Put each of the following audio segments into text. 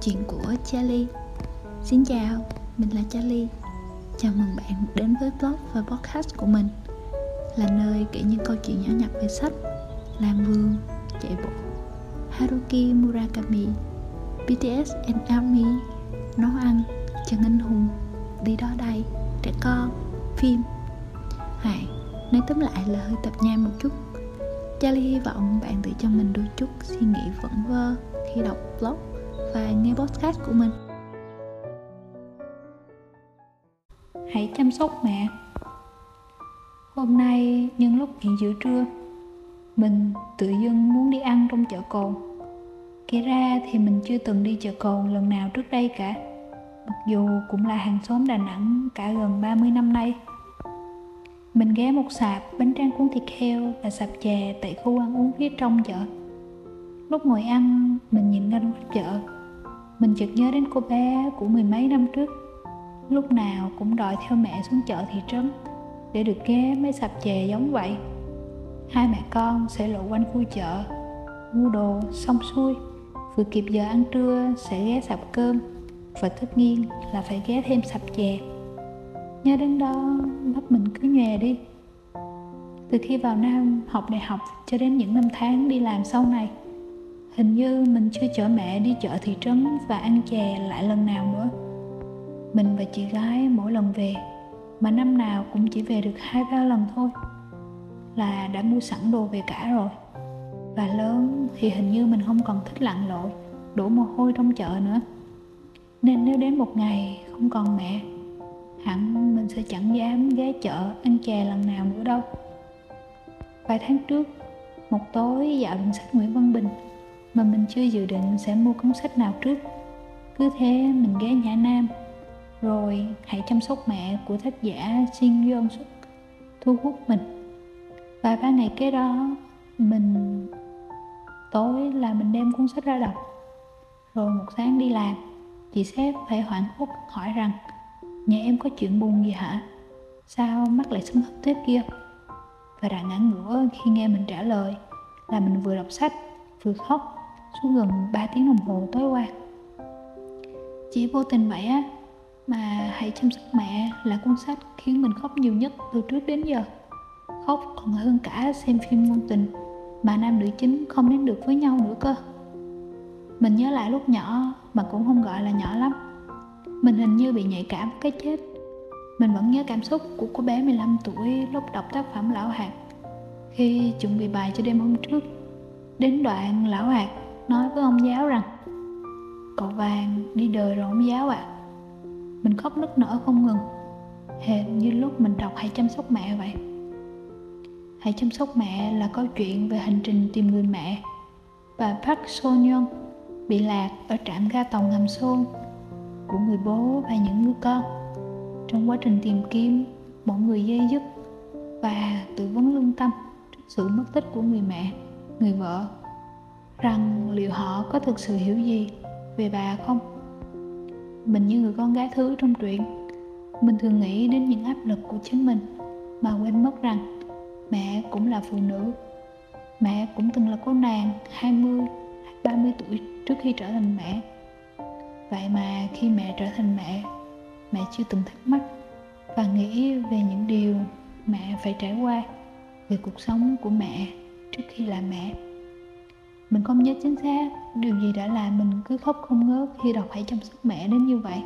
Chuyện của Charlie. Xin chào, mình là Charlie. Chào mừng bạn đến với blog và podcast của mình. Là nơi kể những câu chuyện nhỏ nhặt về sách Làm vườn, chạy bộ Haruki Murakami BTS and ARMY Nấu ăn, chân anh hùng Đi đó đây, trẻ con, phim. Hãy nói tóm lại là hơi tập nhai một chút. Charlie hy vọng bạn tự cho mình đôi chút suy nghĩ vẩn vơ khi đọc blog và nghe podcast của mình. Hãy chăm sóc mẹ. Hôm nay nhân lúc nghỉ giữa trưa, mình tự dưng muốn đi ăn trong chợ cồn. Kể ra thì mình chưa từng đi chợ cồn lần nào trước đây cả. Mặc dù cũng là hàng xóm Đà Nẵng cả gần 30 năm nay. Mình ghé một sạp bánh tráng cuốn thịt heo và sạp chè tại khu ăn uống phía trong chợ. Lúc ngồi ăn, mình nhìn ra chợ mình chợt nhớ đến cô bé của mười mấy năm trước. Lúc nào cũng đòi theo mẹ xuống chợ thị trấn để được ghé mấy sạp chè giống vậy. Hai mẹ con sẽ lộ quanh khu chợ, mua đồ xong xuôi. Vừa kịp giờ ăn trưa sẽ ghé sạp cơm và tất nhiên là phải ghé thêm sạp chè. Nhớ đến đó, mắt mình cứ nhòe đi. Từ khi vào nam học đại học cho đến những năm tháng đi làm sau này hình như mình chưa chở mẹ đi chợ thị trấn và ăn chè lại lần nào nữa. Mình và chị gái mỗi lần về, mà năm nào cũng chỉ về được hai ba lần thôi, là đã mua sẵn đồ về cả rồi. Và lớn thì hình như mình không còn thích lặn lội, đổ mồ hôi trong chợ nữa. Nên nếu đến một ngày không còn mẹ, hẳn mình sẽ chẳng dám ghé chợ ăn chè lần nào nữa đâu. Vài tháng trước, một tối dạo đường sách nguyễn văn bình mà mình chưa dự định sẽ mua cuốn sách nào trước. Cứ thế mình ghé nhã nam, rồi hãy chăm sóc mẹ của tác giả Shin Yeon Suk thu hút mình. Và ba ngày kế đó, mình, tối là mình đem cuốn sách ra đọc. Rồi một sáng đi làm, chị sếp phải hoảng hốt hỏi rằng, nhà em có chuyện buồn gì hả? Sao mắt lại sưng húp thế kia? Và đã ngã ngửa khi nghe mình trả lời là mình vừa đọc sách, vừa khóc suốt gần 3 tiếng đồng hồ tối qua. Chỉ vô tình vậy á, mà hãy chăm sóc mẹ là cuốn sách khiến mình khóc nhiều nhất từ trước đến giờ. Khóc còn hơn cả xem phim ngôn tình mà nam nữ chính không đến được với nhau nữa cơ. Mình nhớ lại lúc nhỏ mà cũng không gọi là nhỏ lắm. Mình hình như bị nhạy cảm cái chết. Mình vẫn nhớ cảm xúc của cô bé 15 tuổi lúc đọc tác phẩm Lão Hạt khi chuẩn bị bài cho đêm hôm trước. Đến đoạn Lão Hạt nói với ông giáo rằng, cậu vàng đi đời rồi ông giáo ạ. À. mình khóc nức nở không ngừng, hệt như lúc mình đọc hãy chăm sóc mẹ vậy. Hãy chăm sóc mẹ là câu chuyện về hành trình tìm người mẹ. Bà Park So nhân bị lạc ở trạm ga tàu ngầm Seoul của người bố và những người con. Trong quá trình tìm kiếm, mọi người dây dứt và tự vấn lương tâm trước sự mất tích của người mẹ, người vợ rằng liệu họ có thực sự hiểu gì về bà không? Mình như người con gái thứ trong truyện. Mình thường nghĩ đến những áp lực của chính mình mà quên mất rằng mẹ cũng là phụ nữ. Mẹ cũng từng là cô nàng 20, 30 tuổi trước khi trở thành mẹ. Vậy mà khi mẹ trở thành mẹ mẹ chưa từng thắc mắc và nghĩ về những điều mẹ phải trải qua về cuộc sống của mẹ trước khi là mẹ mình không nhớ chính xác điều gì đã làm mình cứ khóc không ngớt khi đọc hãy chăm sóc mẹ đến như vậy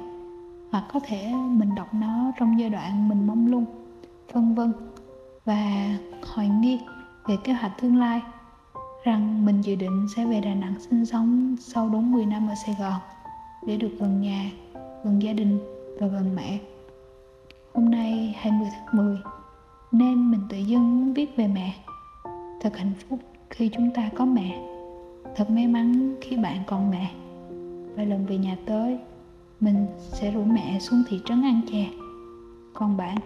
hoặc có thể mình đọc nó trong giai đoạn mình mong lung vân vân và hoài nghi về kế hoạch tương lai rằng mình dự định sẽ về Đà Nẵng sinh sống sau đúng 10 năm ở Sài Gòn để được gần nhà, gần gia đình và gần mẹ. Hôm nay 20 tháng 10 nên mình tự dưng muốn viết về mẹ. Thật hạnh phúc khi chúng ta có mẹ. Thật may mắn khi bạn còn mẹ. và lần về nhà tới, mình sẽ rủ mẹ xuống thị trấn ăn chè. Còn bạn?